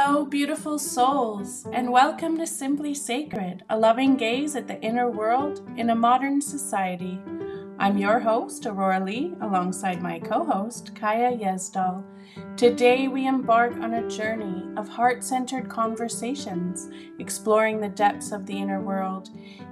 Hello, beautiful souls, and welcome to Simply Sacred, a loving gaze at the inner world in a modern society. I'm your host, Auroara Leigh, alongside my co host, Kaja Gjesdal. Today, we embark on a journey of heart centered conversations, exploring the depths of the inner world.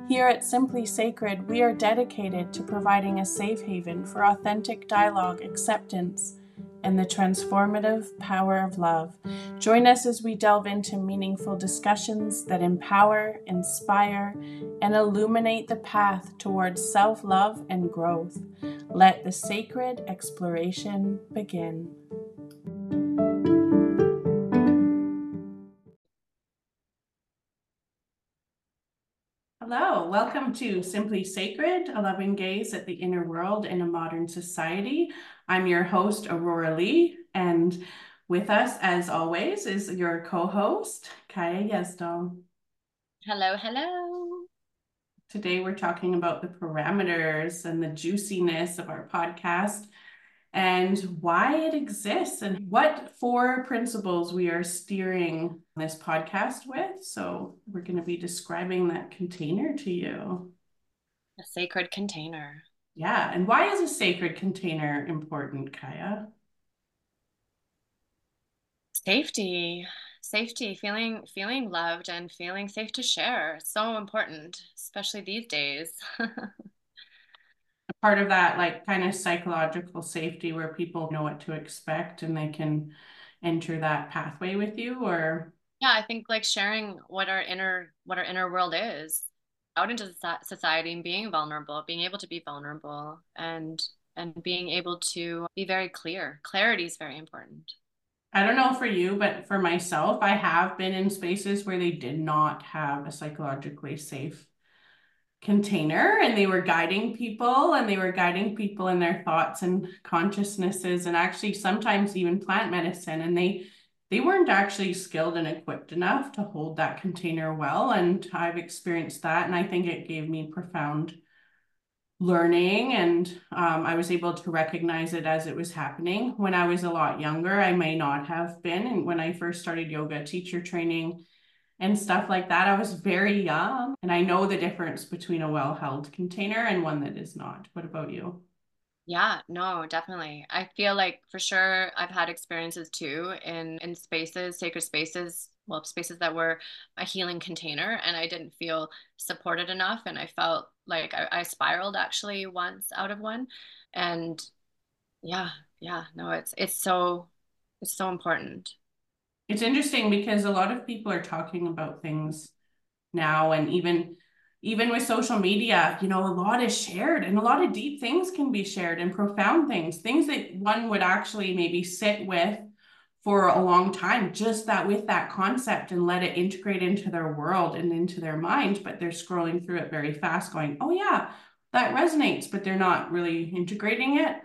Here at Simply Sacred, we are dedicated to providing a safe haven for authentic dialogue, acceptance, and the transformative power of love. Join us as we delve into meaningful discussions that empower, inspire, and illuminate the path towards self love and growth. Let the sacred exploration begin. Hello, welcome to Simply Sacred, a loving gaze at the inner world in a modern society. I'm your host, Auroara Leigh, and with us, as always, is your co-host, Kaja Gjesdal. Hello, hello. Today we're talking about the parameters and the juiciness of our podcast and why it exists and what four principles we are steering this podcast with. So, we're going to be describing that container to you. A sacred container. Yeah. And why is a sacred container important, Kaja? Safety. Safety, feeling feeling loved and feeling safe to share. So important, especially these days. part of that like kind of psychological safety where people know what to expect and they can enter that pathway with you or? Yeah i think like sharing what our inner what our inner world is out into society and being vulnerable being able to be vulnerable and and being able to be very clear. Clarity is very important. I don't know for you, but for myself, I have been in spaces where they did not have a psychologically safe container and they were guiding people and they were guiding people in their thoughts and consciousnesses and actually sometimes even plant medicine and they they weren't actually skilled and equipped enough to hold that container well and i've experienced that and i think it gave me profound learning and um, i was able to recognize it as it was happening. When i was a lot younger i may not have been and when i first started yoga teacher training and stuff like that. I was very young and I know the difference between a well held container and one that is not. What about you? Yeah, no, definitely. I feel like for sure I've had experiences too in in spaces, sacred spaces, well, spaces that were a healing container and I didn't feel supported enough and I felt like I, I spiraled actually once out of one. And yeah, yeah, no, it's it's so it's so important. It's interesting because a lot of people are talking about things now and even even with social media, you know, a lot is shared and a lot of deep things can be shared and profound things, things that one would actually maybe sit with for a long time, just that with that concept and let it integrate into their world and into their mind. But they're scrolling through it very fast, going, oh, yeah, that resonates, but they're not really integrating it.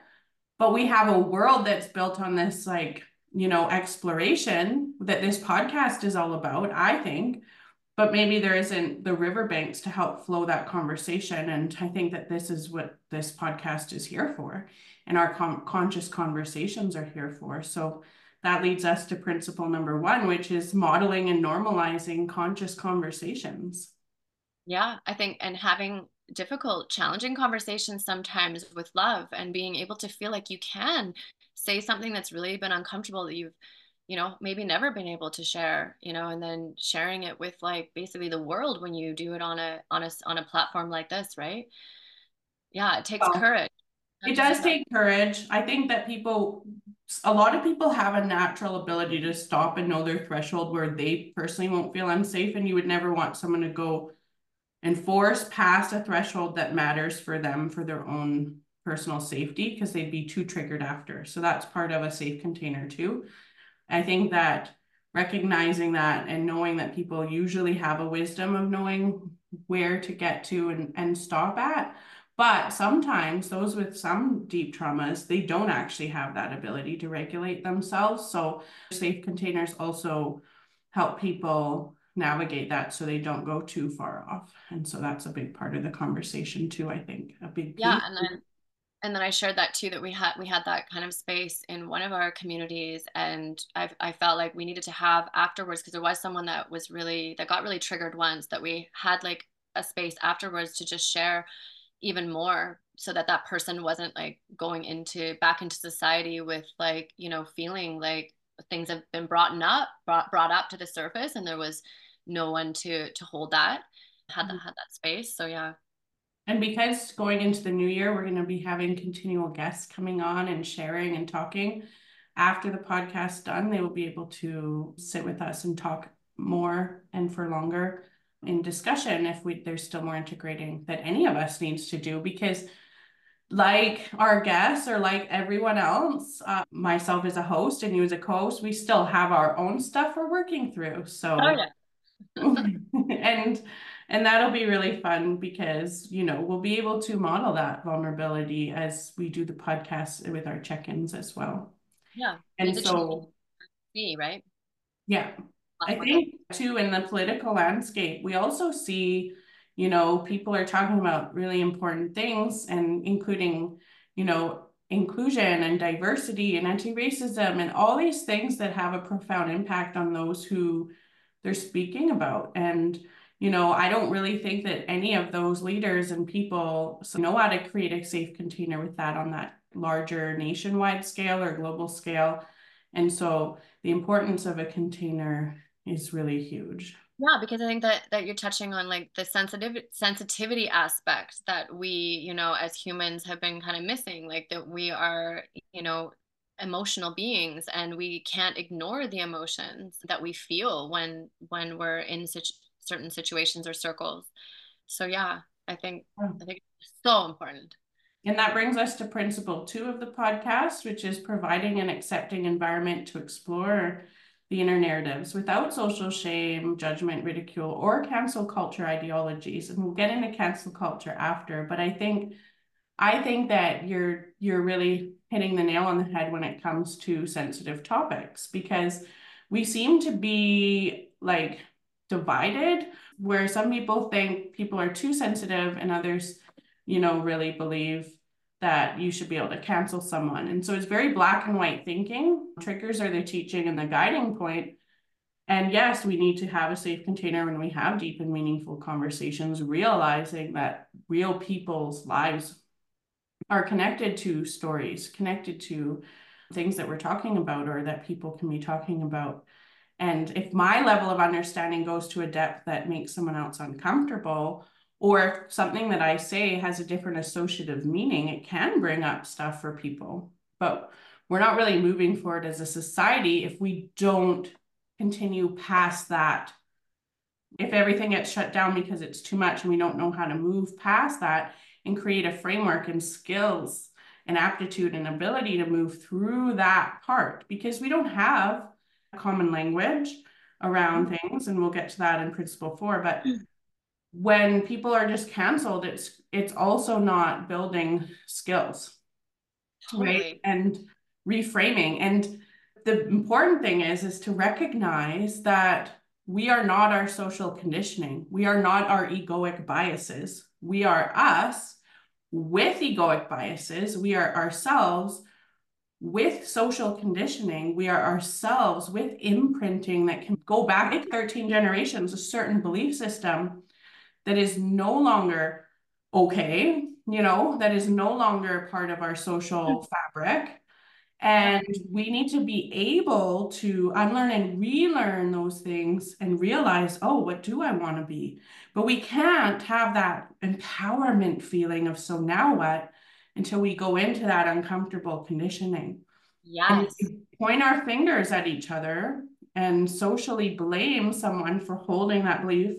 But we have a world that's built on this like you know, exploration that this podcast is all about, I think. But maybe there isn't the riverbanks to help flow that conversation. And I think that this is what this podcast is here for, and our conscious conversations are here for. So that leads us to principle number one, which is modeling and normalizing conscious conversations. Yeah, I think, and having difficult, challenging conversations sometimes with love and being able to feel like you can say something that's really been uncomfortable that you've you know maybe never been able to share you know and then sharing it with like basically the world when you do it on a on a on a platform like this right? Yeah it takes courage. it does take courage. I think that people a lot of people have a natural ability to stop and know their threshold where they personally won't feel unsafe and you would never want someone to go and force past a threshold that matters for them for their own personal safety because they'd be too triggered after. So that's part of a safe container too. I think that recognizing that and knowing that people usually have a wisdom of knowing where to get to and, and stop at. But sometimes those with some deep traumas, they don't actually have that ability to regulate themselves. So safe containers also help people navigate that so they don't go too far off. And so that's a big part of the conversation too, I think. A big Yeah, and then and then I shared that too that we had we had that kind of space in one of our communities and I I felt like we needed to have afterwards because there was someone that was really that got really triggered once that we had like a space afterwards to just share even more so that that person wasn't like going into back into society with like you know feeling like things have been brought up brought, brought up to the surface and there was no one to to hold that had that mm-hmm. had that space so yeah and because going into the new year, we're going to be having continual guests coming on and sharing and talking. After the podcast done, they will be able to sit with us and talk more and for longer in discussion if we there's still more integrating that any of us needs to do because like our guests or like everyone else uh, myself as a host and you as a co-host we still have our own stuff we're working through so oh, yeah. and and that'll be really fun because you know we'll be able to model that vulnerability as we do the podcast with our check-ins as well. Yeah. And so me right? Yeah. I think too in the political landscape we also see you know people are talking about really important things and including you know inclusion and diversity and anti-racism and all these things that have a profound impact on those who they're speaking about. And you know, I don't really think that any of those leaders and people know how to create a safe container with that on that larger nationwide scale or global scale. And so the importance of a container is really huge. Yeah, because I think that that you're touching on like the sensitive sensitivity aspect that we, you know, as humans have been kind of missing, like that we are, you know, emotional beings and we can't ignore the emotions that we feel when when we're in such certain situations or circles. So yeah, I think hmm. I think it's so important. And that brings us to principle two of the podcast, which is providing an accepting environment to explore the inner narratives without social shame, judgment, ridicule, or cancel culture ideologies. And we'll get into cancel culture after, but I think I think that you're you're really hitting the nail on the head when it comes to sensitive topics because we seem to be like divided where some people think people are too sensitive and others you know really believe that you should be able to cancel someone. And so it's very black and white thinking. Triggers are the teaching and the guiding point. And yes we need to have a safe container when we have deep and meaningful conversations realizing that real people's lives are connected to stories connected to things that we're talking about or that people can be talking about and if my level of understanding goes to a depth that makes someone else uncomfortable, or if something that I say has a different associative meaning, it can bring up stuff for people. But we're not really moving forward as a society if we don't continue past that. If everything gets shut down because it's too much and we don't know how to move past that and create a framework and skills and aptitude and ability to move through that part, because we don't have common language around mm-hmm. things, and we'll get to that in principle four. But mm. when people are just canceled, it's it's also not building skills, totally. right? And reframing. And the important thing is is to recognize that we are not our social conditioning. We are not our egoic biases. We are us with egoic biases. We are ourselves with social conditioning, we are ourselves with imprinting that can go back 13 generations, a certain belief system that is no longer okay, you know, that is no longer part of our social mm. fabric. And we need to be able to unlearn and relearn those things and realize, oh, what do I want to be? But we can't have that empowerment feeling of, so now what? Until we go into that uncomfortable conditioning. Yes. point our fingers at each other and socially blame someone for holding that belief.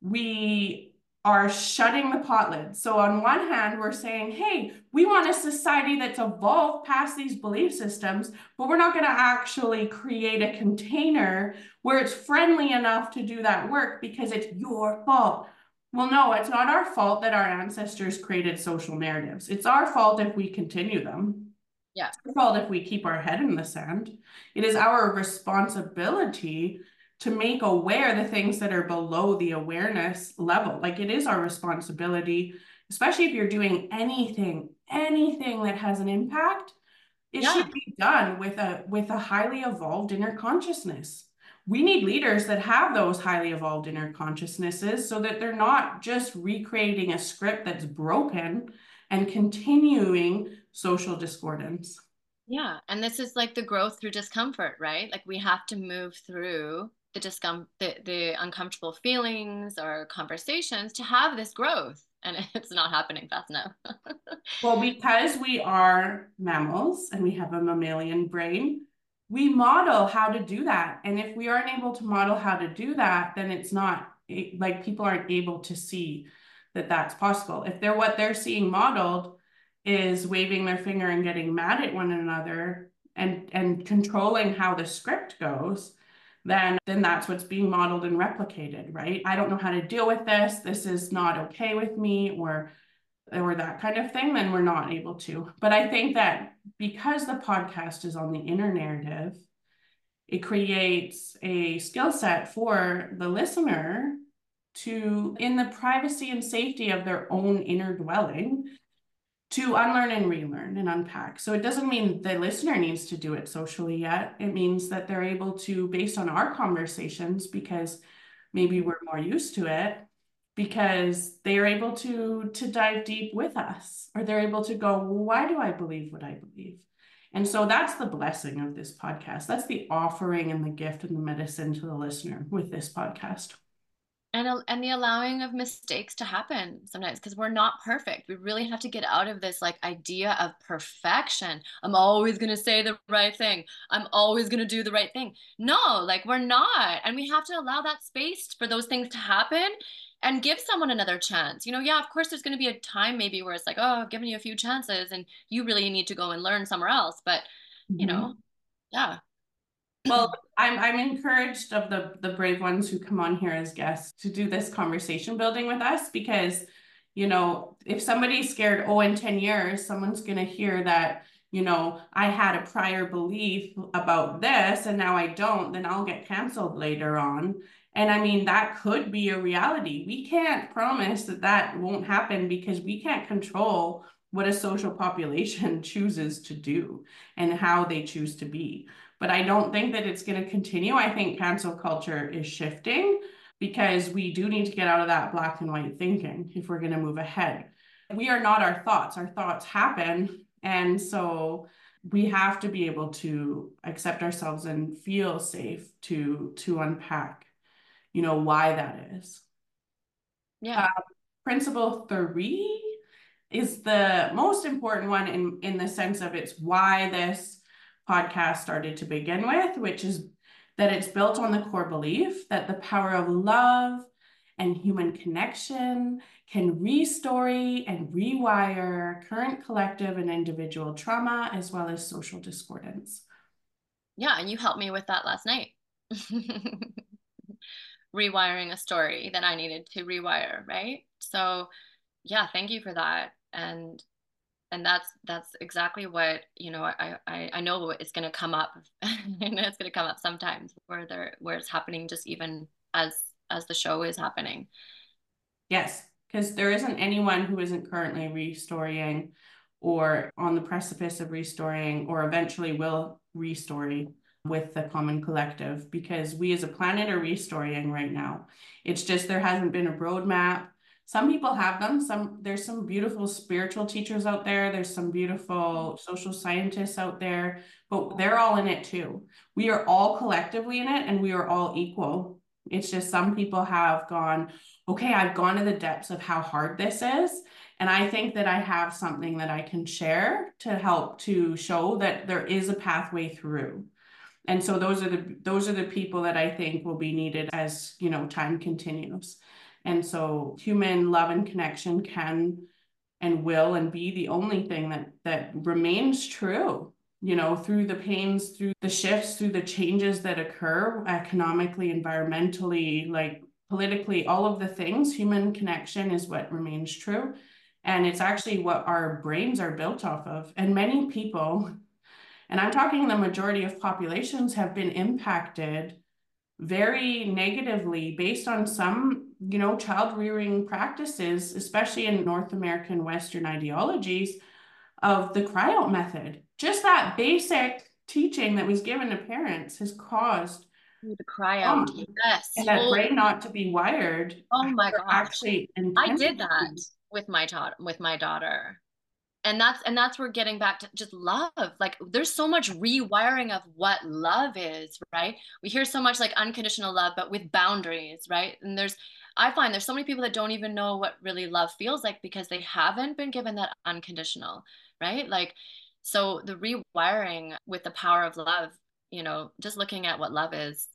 We are shutting the pot lid. So on one hand, we're saying, hey, we want a society that's evolved past these belief systems, but we're not going to actually create a container where it's friendly enough to do that work because it's your fault. Well, no, it's not our fault that our ancestors created social narratives. It's our fault if we continue them. Yeah. It's our fault if we keep our head in the sand. It is our responsibility to make aware the things that are below the awareness level. Like it is our responsibility especially if you're doing anything, anything that has an impact, it Yeah. should be done with a with a highly evolved inner consciousness. We need leaders that have those highly evolved inner consciousnesses so that they're not just recreating a script that's broken and continuing social discordance. Yeah. And this is like the growth through discomfort, right? Like we have to move through the discom the, the uncomfortable feelings or conversations to have this growth. And it's not happening fast enough. Well, because we are mammals and we have a mammalian brain, we model how to do that. And if we aren't able to model how to do that, then it's not like people aren't able to see that that's possible. If they're what they're seeing modeled is waving their finger and getting mad at one another and and controlling how the script goes, then then that's what's being modeled and replicated, right? I don't know how to deal with this. This is not okay with me or or that kind of thing, then we're not able to. But I think that because the podcast is on the inner narrative, it creates a skill set for the listener to, in the privacy and safety of their own inner dwelling, to unlearn and relearn and unpack. So it doesn't mean the listener needs to do it socially yet. It means that they're able to, based on our conversations, because maybe we're more used to it, because they are able to to dive deep with us or they're able to go why do i believe what i believe? And so that's the blessing of this podcast. That's the offering and the gift and the medicine to the listener with this podcast. And and the allowing of mistakes to happen sometimes because we're not perfect. We really have to get out of this like idea of perfection. I'm always going to say the right thing. I'm always going to do the right thing. No like we're not. And we have to allow that space for those things to happen and give someone another chance. You know, yeah, of course, there's going to be a time maybe where it's like, oh, I've given you a few chances and you really need to go and learn somewhere else. But, you mm-hmm. know, yeah. Well, I'm I'm encouraged of the the brave ones who come on here as guests to do this conversation building with us because, you know, if somebody's scared, oh, in 10 years, someone's gonna hear that, you know, I had a prior belief about this and now I don't, then I'll get canceled later on. And I mean, that could be a reality. We can't promise that that won't happen because we can't control what a social population chooses to do and how they choose to be. But I don't think that it's going to continue. I think cancel culture is shifting because we do need to get out of that black and white thinking if we're going to move ahead. We are not our thoughts, our thoughts happen. And so we have to be able to accept ourselves and feel safe to to unpack you know, why that is. Yeah. Uh, principle three is the most important one in, in the sense of it's why this podcast started to begin with, which is that it's built on the core belief that the power of love and human connection can restore and rewire current collective and individual trauma as well as social discordance. Yeah, and you helped me with that last night. rewiring a story that I needed to rewire, right? So yeah, thank you for that. And and that's that's exactly what you know I I, I know it's to come up and it's to come up sometimes where there where it's happening just even as as the show is happening yes because there isn't anyone who isn't currently restoring or on the precipice of restoring or eventually will restoring with the common collective because we as a planet are restoring right now. It's just there hasn't been a roadmap. Some people have them. Some there's some beautiful spiritual teachers out there. There's some beautiful social scientists out there, but they're all in it too. We are all collectively in it and we are all equal. It's just some people have gone, okay, I've gone to the depths of how hard this is. And I think that I have something that I can share to help to show that there is a pathway through and so those are the those are the people that i think will be needed as you know time continues. And so human love and connection can and will and be the only thing that that remains true you know through the pains through the shifts through the changes that occur economically environmentally like politically all of the things human connection is what remains true. And it's actually what our brains are built off of. And many people and I'm talking the majority of populations have been impacted very negatively based on some you know, child rearing practices, especially in North American Western ideologies, of the cry out method. Just that basic teaching that was given to parents has caused the cry out. Um, yes. And that brain not to be wired. Oh my god. Actually, I did that with my daughter with my daughter and that's and that's where getting back to just love like there's so much rewiring of what love is right? We hear so much like unconditional love but with boundaries right? And there's i find there's so many people that don't even know what really love feels like because they haven't been given that unconditional right? Like so the rewiring with the power of love you know just looking at what love is.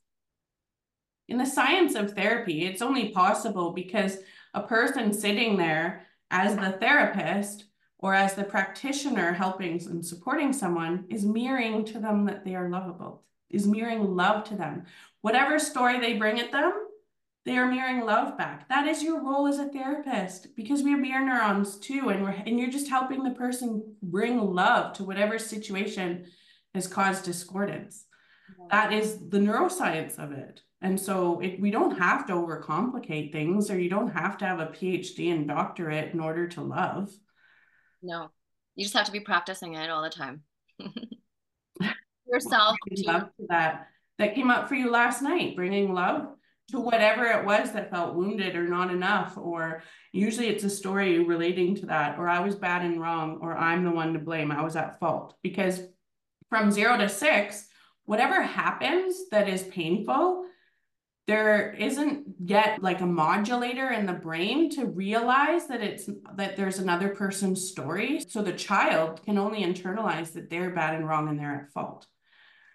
In the science of therapy it's only possible because a person sitting there as the therapist or as the practitioner helping and supporting someone is mirroring to them that they are lovable, is mirroring love to them. Whatever story they bring at them, they are mirroring love back. That is your role as a therapist because we are mirror neurons too. And, we're, and you're just helping the person bring love to whatever situation has caused discordance. That is the neuroscience of it. And so it, we don't have to overcomplicate things or you don't have to have a PhD and doctorate in order to love. No, you just have to be practicing it all the time. Yourself. Love that that came up for you last night, bringing love to whatever it was that felt wounded or not enough, or usually it's a story relating to that, or I was bad and wrong, or I'm the one to blame, I was at fault. Because from zero to six, whatever happens that is painful, there isn't yet like a modulator in the brain to realize that it's that there's another person's story. So the child can only internalize that they're bad and wrong and they're at fault.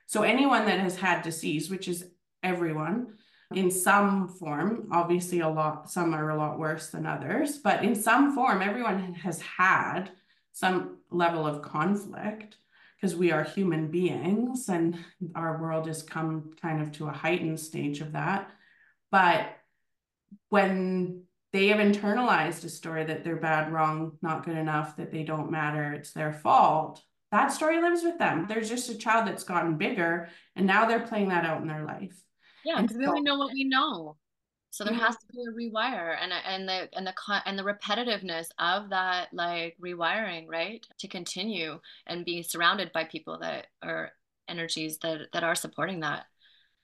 So anyone that has had disease which is everyone in some form obviously a lot some are a lot worse than others but in some form everyone has had some level of conflict because we are human beings and our world has come kind of to a heightened stage of that. But when they have internalized a story that they're bad, wrong, not good enough, that they don't matter, it's their fault, that story lives with them. There's just a child that's gotten bigger and now they're playing that out in their life. Yeah, because so, we only know what we know. So there mm-hmm. has to be a rewire and and the and the and the repetitiveness of that like rewiring, right? To continue and be surrounded by people that are energies that that are supporting that.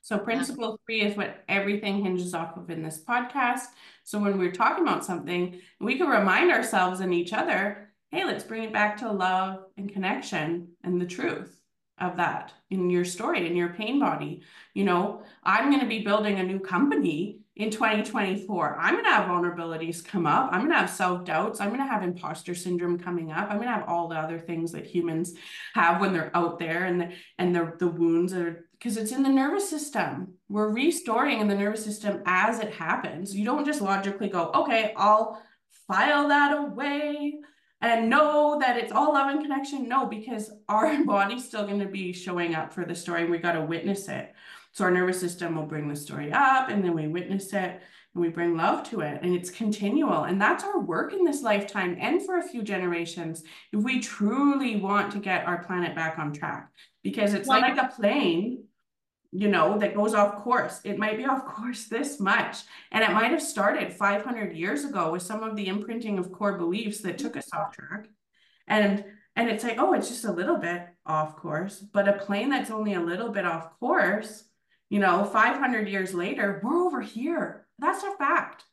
So principle yeah. three is what everything hinges off of in this podcast. So when we're talking about something, we can remind ourselves and each other, hey, let's bring it back to love and connection and the truth of that in your story, in your pain body. You know, I'm going to be building a new company in 2024. I'm going to have vulnerabilities come up. I'm going to have self doubts. I'm going to have imposter syndrome coming up. I'm going to have all the other things that humans have when they're out there and the, and the, the wounds are because it's in the nervous system. We're restoring in the nervous system as it happens. You don't just logically go, okay, I'll file that away and know that it's all love and connection. No, because our body's still going to be showing up for the story and we got to witness it. So our nervous system will bring the story up and then we witness it and we bring love to it and it's continual. And that's our work in this lifetime and for a few generations if we truly want to get our planet back on track. Because it's like, like a plane you know, that goes off course. It might be off course this much. And it might have started 500 years ago with some of the imprinting of core beliefs that took us off track. And and it's like, oh, it's just a little bit off course. But a plane that's only a little bit off course you know, 500 years later, we're over here. That's a fact.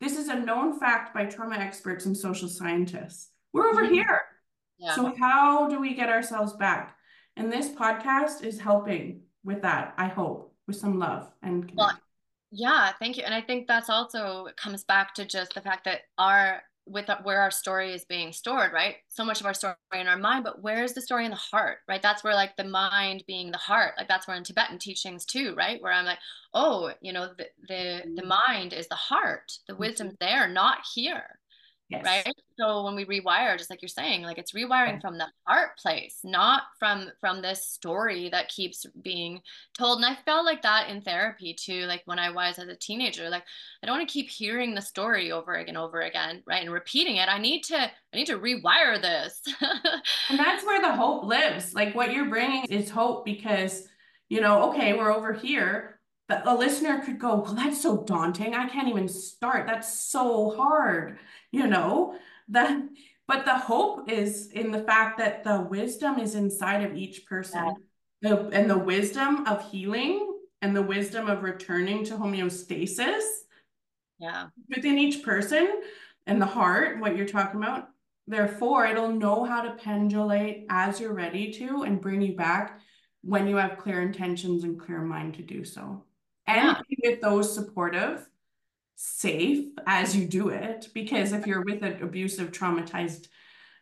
This is a known fact by trauma experts and social scientists. We're over mm-hmm. here. Yeah. So, how do we get ourselves back? And this podcast is helping with that, I hope, with some love and well, yeah, thank you. And I think that's also comes back to just the fact that our with where our story is being stored, right? So much of our story in our mind, but where is the story in the heart, right? That's where like the mind being the heart, like that's where in Tibetan teachings too, right? Where I'm like, oh, you know, the the, the mm-hmm. mind is the heart, the wisdom's mm-hmm. there, not here, Yes. Right. So when we rewire, just like you're saying, like it's rewiring from the heart place, not from from this story that keeps being told. And I felt like that in therapy too, like when I was as a teenager. Like I don't want to keep hearing the story over and over again, right? And repeating it. I need to, I need to rewire this. and that's where the hope lives. Like what you're bringing is hope because, you know, okay, we're over here a listener could go, well, that's so daunting. I can't even start. That's so hard, you know, that, but the hope is in the fact that the wisdom is inside of each person yeah. the, and the wisdom of healing and the wisdom of returning to homeostasis yeah within each person and the heart what you're talking about therefore it'll know how to pendulate as you're ready to and bring you back when you have clear intentions and clear mind to do so and yeah. with those supportive safe as you do it because if you're with an abusive traumatized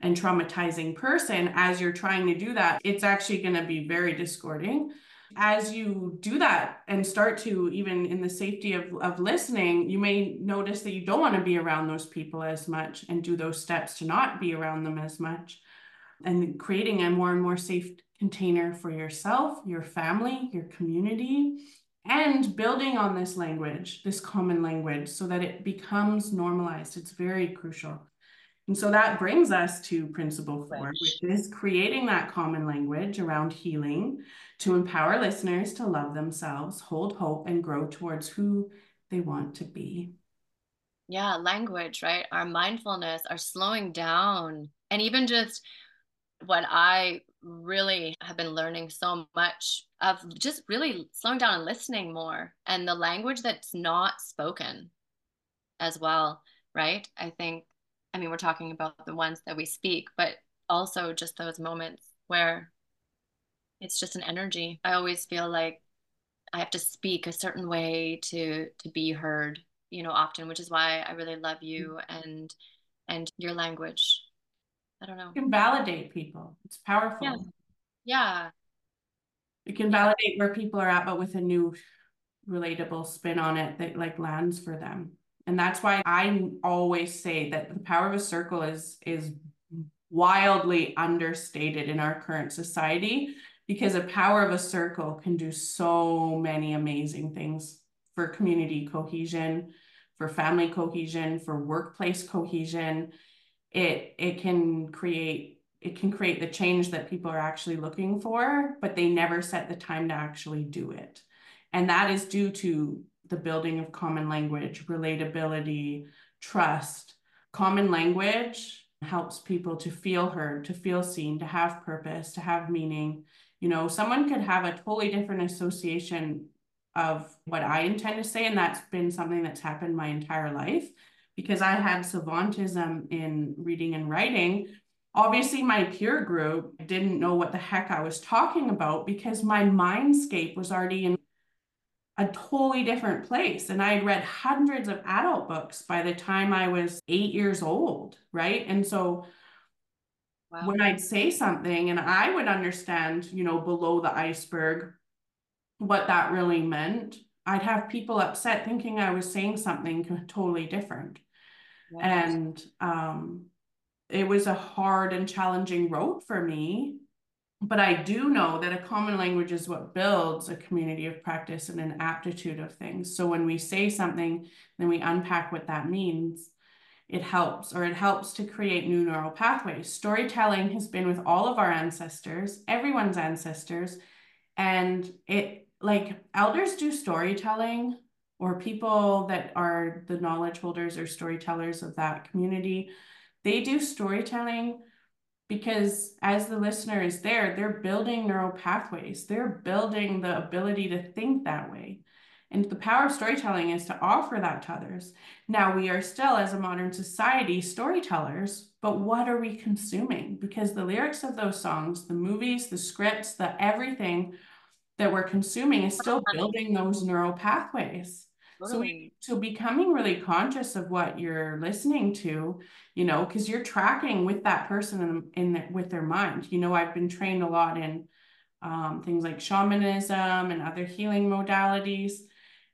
and traumatizing person as you're trying to do that it's actually going to be very discording as you do that and start to even in the safety of, of listening you may notice that you don't want to be around those people as much and do those steps to not be around them as much and creating a more and more safe container for yourself your family your community and building on this language this common language so that it becomes normalized it's very crucial and so that brings us to principle four, which is creating that common language around healing to empower listeners to love themselves, hold hope, and grow towards who they want to be. Yeah, language, right? Our mindfulness, our slowing down, and even just what I really have been learning so much of just really slowing down and listening more and the language that's not spoken as well, right? I think I mean, we're talking about the ones that we speak, but also just those moments where it's just an energy. I always feel like I have to speak a certain way to to be heard, you know, often, which is why I really love mm-hmm. you and and your language. I don't know. You can validate people. It's powerful. Yeah. Yeah. You can validate where people are at, but with a new relatable spin on it that like lands for them. And that's why I always say that the power of a circle is is wildly understated in our current society because the power of a circle can do so many amazing things for community cohesion, for family cohesion, for workplace cohesion. It it can create it can create the change that people are actually looking for, but they never set the time to actually do it. And that is due to the building of common language, relatability, trust. Common language helps people to feel heard, to feel seen, to have purpose, to have meaning. You know, someone could have a totally different association of what I intend to say, and that's been something that's happened my entire life because I had savantism in reading and writing. Obviously, my peer group didn't know what the heck I was talking about because my mindscape was already in a totally different place. And I had read hundreds of adult books by the time I was eight years old, right? And so wow. when I'd say something and I would understand, you know, below the iceberg, what that really meant, I'd have people upset thinking I was saying something totally different. Yes. And um, it was a hard and challenging road for me but I do know that a common language is what builds a community of practice and an aptitude of things. So when we say something, then we unpack what that means. It helps, or it helps to create new neural pathways. Storytelling has been with all of our ancestors, everyone's ancestors, and it like elders do storytelling, or people that are the knowledge holders or storytellers of that community, they do storytelling because as the listener is there, they're building neural pathways. They're building the ability to think that way. And the power of storytelling is to offer that to others. Now, we are still, as a modern society, storytellers, but what are we consuming? Because the lyrics of those songs, the movies, the scripts, the everything that we're consuming is still building those neural pathways. So, we, so becoming really conscious of what you're listening to, you know, because you're tracking with that person in, in the, with their mind. You know, I've been trained a lot in um, things like shamanism and other healing modalities.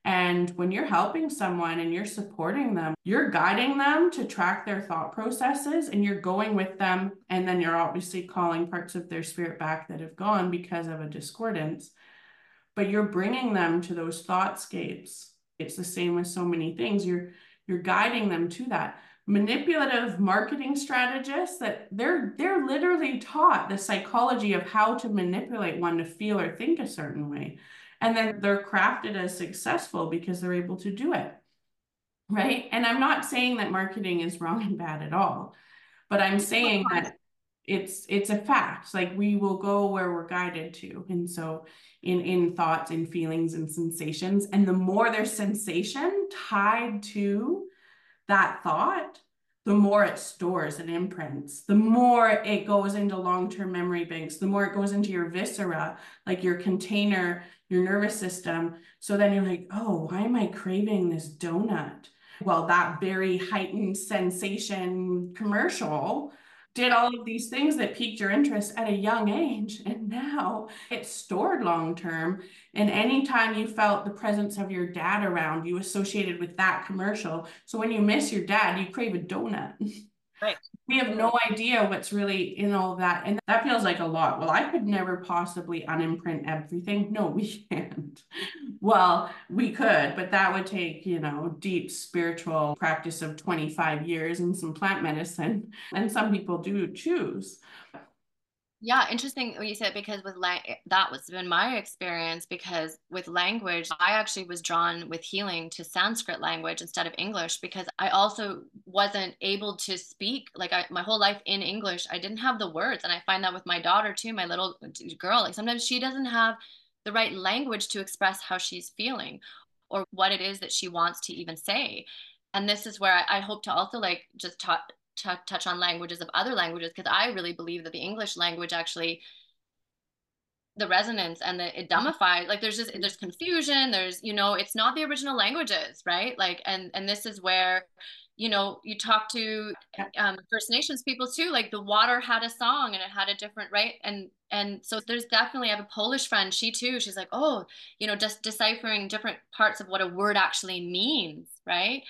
And when you're helping someone and you're supporting them, you're guiding them to track their thought processes and you're going with them. And then you're obviously calling parts of their spirit back that have gone because of a discordance. But you're bringing them to those thoughtscapes it's the same with so many things. You're you're guiding them to that. Manipulative marketing strategists that they're they're literally taught the psychology of how to manipulate one to feel or think a certain way. and then they're crafted as successful because they're able to do it right and i'm not saying that marketing is wrong and bad at all but i'm saying that it's it's a fact like we will go where we're guided to and so in in thoughts and feelings and sensations and the more there's sensation tied to that thought the more it stores and imprints, the more it goes into long term memory banks, the more it goes into your viscera, like your container, your nervous system. So then you're like, oh, why am I craving this donut? Well, that very heightened sensation commercial did all of these things that piqued your interest at a young age and now it's stored long term and anytime you felt the presence of your dad around you associated with that commercial so when you miss your dad you crave a donut. Right we have no idea what's really in all that and that feels like a lot. Well i could never possibly unimprint everything. No we can't. Well we could but that would take you know deep spiritual practice of 25 years and some plant medicine and some people do choose yeah, interesting what you said because with la- eh, that was been my experience because with language, I actually was drawn with healing to Sanskrit language instead of English because I also wasn't able to speak like I, my whole life in English. I didn't have the words, and I find that with my daughter too, my little uh, girl. Like sometimes she doesn't have the right language to express how she's feeling or what it is that she wants to even say and this is where I, I, hope to also like just talk t- touch on languages of other languages because I really believe that the English language actually the resonance and the it dumbifies like there's just there's confusion there's you know it's not the original languages right? Like and and this is where you know you talk to um, first nations people too like the water had a song and it had a different right? And and so there's definitely i have a polish friend she too she's like oh you know just deciphering different parts of what a word actually means right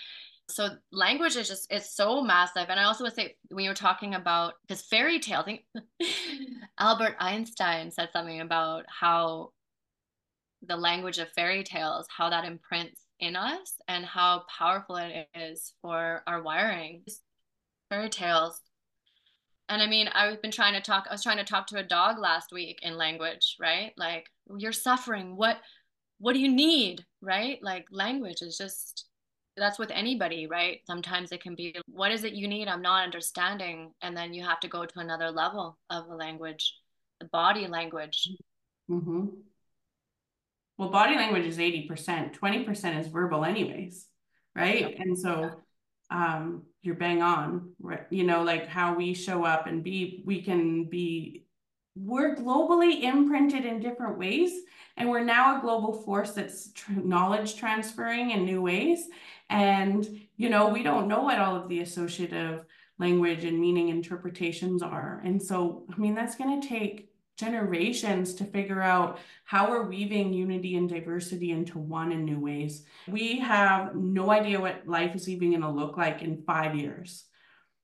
so language is just it's so massive. And i also would say when you were talking about this fairy tale i think albert einstein said something about how the language of fairy tales how that imprints in us and how powerful it is for our wiring. Fairy tales. And i mean i've been trying to talk i was trying to talk to a dog last week in language right? Like you're suffering. What what do you need? Right? Like language is just that's with anybody, right? Sometimes it can be, what is it you need? I'm not understanding. And then you have to go to another level of the language, the body language. Mm-hmm. Well, body language is 80%, 20% is verbal, anyways, right? Yeah. And so um, you're bang on, right? You know, like how we show up and be, we can be, we're globally imprinted in different ways. And we're now a global force that's tr- knowledge transferring in new ways. And, you know, we don't know what all of the associative language and meaning interpretations are. And so, I mean, that's going to take generations to figure out how we're weaving unity and diversity into one in new ways. We have no idea what life is even going to look like in five years,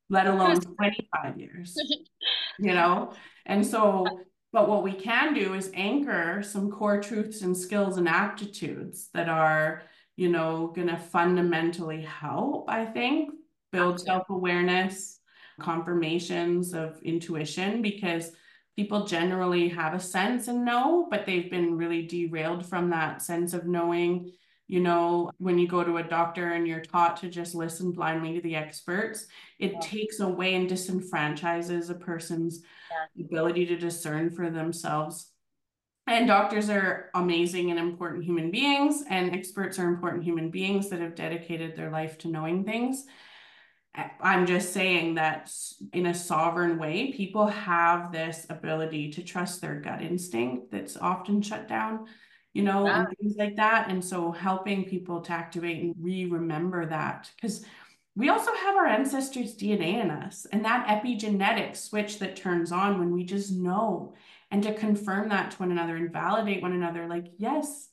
let alone 25 years, you know? And so, but what we can do is anchor some core truths and skills and aptitudes that are you know, going to fundamentally help, I think, build self awareness, confirmations of intuition, because people generally have a sense and know, but they've been really derailed from that sense of knowing. You know, when you go to a doctor and you're taught to just listen blindly to the experts, it yeah. takes away and disenfranchises a person's yeah. ability to discern for themselves and doctors are amazing and important human beings, and experts are important human beings that have dedicated their life to knowing things. I'm just saying that in a sovereign way, people have this ability to trust their gut instinct that's often shut down, you know, yeah. and things like that. And so helping people to activate and re remember that because we also have our ancestors' DNA in us and that epigenetic switch that turns on when we just know and to confirm that to one another and validate one another like yes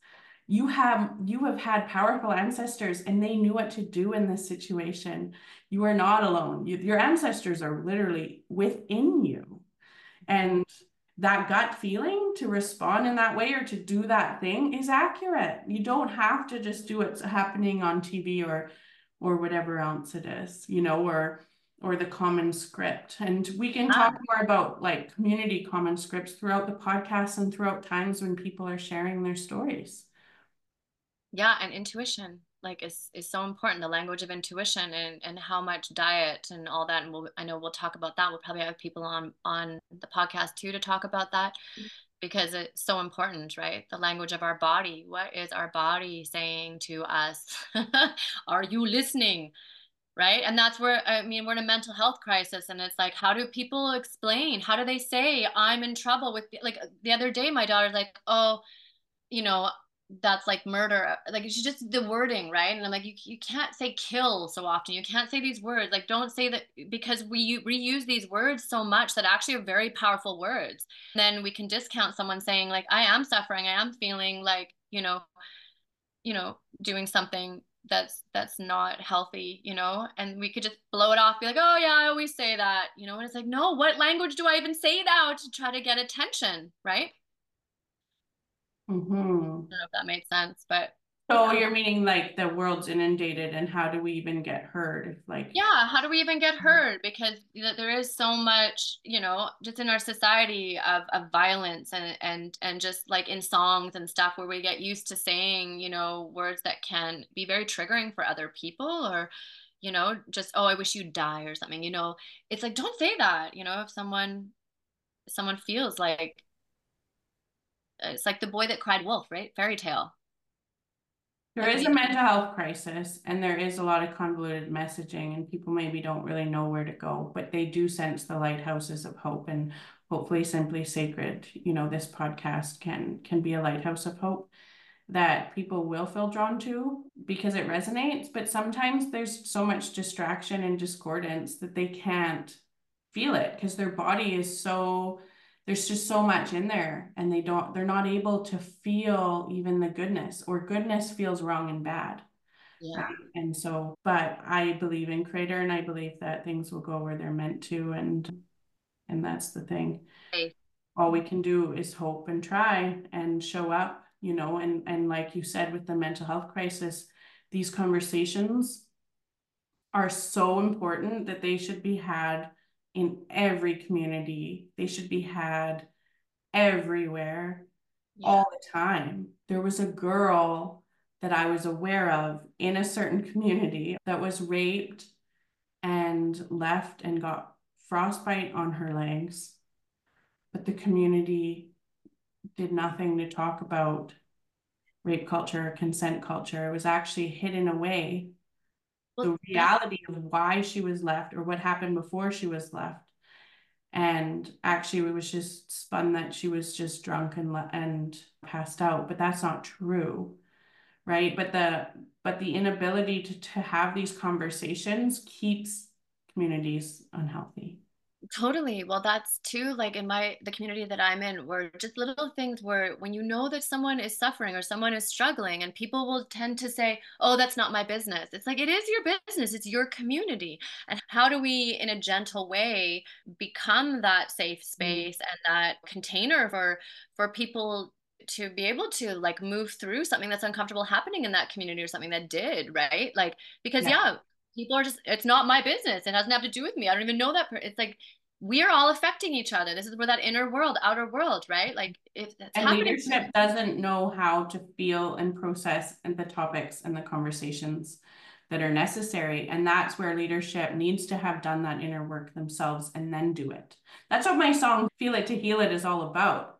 you have you have had powerful ancestors and they knew what to do in this situation. You are not alone. You, your ancestors are literally within you. And that gut feeling to respond in that way or to do that thing is accurate. You don't have to just do what's happening on tv or or whatever else it is you know or or the common script. And we can talk ah. more about like community common scripts throughout the podcast and throughout times when people are sharing their stories. Yeah, and intuition like is is so important the language of intuition and and how much diet and all that and we'll, i know we'll talk about that we'll probably have people on on the podcast too to talk about that because it's so important right the language of our body what is our body saying to us are you listening right? And that's where i mean we're in a mental health crisis and it's like how do people explain? How do they say i'm in trouble with like the other day my daughter's like oh you know that's like murder like it's just the wording right? And i'm like you, you can't say kill so often. You can't say these words. Like don't say that because we reuse these words so much that actually are very powerful words. Then we can discount someone saying like i am suffering. I am feeling like you know you know doing something that's that's not healthy you know? And we could just blow it off be like oh yeah i always say that you know? And it's like no what language do i even say now to try to get attention? Right? Mm-hmm. I don't know if that made sense, but so you're meaning like the world's inundated and how do we even get heard like yeah how do we even get heard because there is so much you know just in our society of, of violence and and and just like in songs and stuff where we get used to saying you know words that can be very triggering for other people or you know just oh i wish you'd die or something you know it's like don't say that you know if someone someone feels like it's like the boy that cried wolf, right? Fairy tale. There is a mental health crisis and there is a lot of convoluted messaging and people maybe don't really know where to go, but they do sense the lighthouses of hope and hopefully simply sacred, you know, this podcast can can be a lighthouse of hope that people will feel drawn to because it resonates, but sometimes there's so much distraction and discordance that they can't feel it because their body is so there's just so much in there and they don't they're not able to feel even the goodness or goodness feels wrong and bad. Yeah. Um, and so but i believe in creator and i believe that things will go where they're meant to and and that's the thing. All we can do is hope and try and show up you know and and like you said with the mental health crisis these conversations are so important that they should be had in every community. They should be had everywhere yeah. all the time. There was a girl that I was aware of in a certain community that was raped and left and got frostbite on her legs. But the community did nothing to talk about rape culture, consent culture. It was actually hidden away the reality of why she was left or what happened before she was left. And actually, it was just spun that she was just drunk and and passed out, but that's not true, right? But the but the inability to, to have these conversations keeps communities unhealthy. Totally. Well, that's too like in my the community that I'm in, where just little things where when you know that someone is suffering or someone is struggling, and people will tend to say, "Oh, that's not my business." It's like it is your business. It's your community. And how do we, in a gentle way, become that safe mm. space and that container for for people to be able to like move through something that's uncomfortable happening in that community or something that did right like because yeah, yeah people are just it's not my business. It doesn't have to do with me. I don't even know that it's like we're all affecting each other. This is where that inner world outer world right? Like if that's and happening. leadership doesn't know how to feel and process and the topics and the conversations that are necessary. And that's where leadership needs to have done that inner work themselves and then do it. That's what my song feel it to heal it is all about.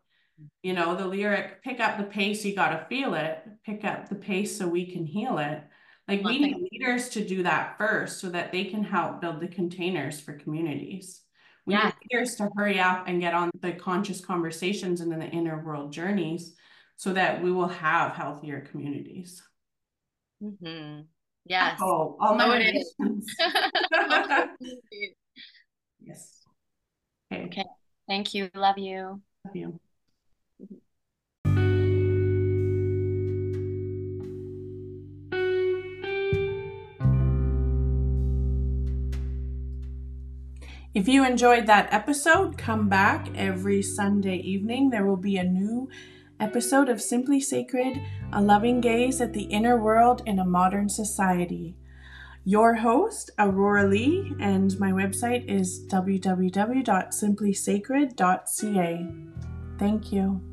You know the lyric pick up the pace you got to feel it. Pick up the pace so we can heal it like we need leaders to do that first so that they can help build the containers for communities. We yeah. need leaders to hurry up and get on the conscious conversations and in the inner world journeys so that we will have healthier communities. Mm-hmm. Yes. Oh, all my yes. Okay. okay. Thank you. Love you. Love you. If you enjoyed that episode, come back every Sunday evening. There will be a new episode of Simply Sacred, a loving gaze at the inner world in a modern society. your host, Auroara Leigh, and my website is www.simplysacred.ca. Thank you.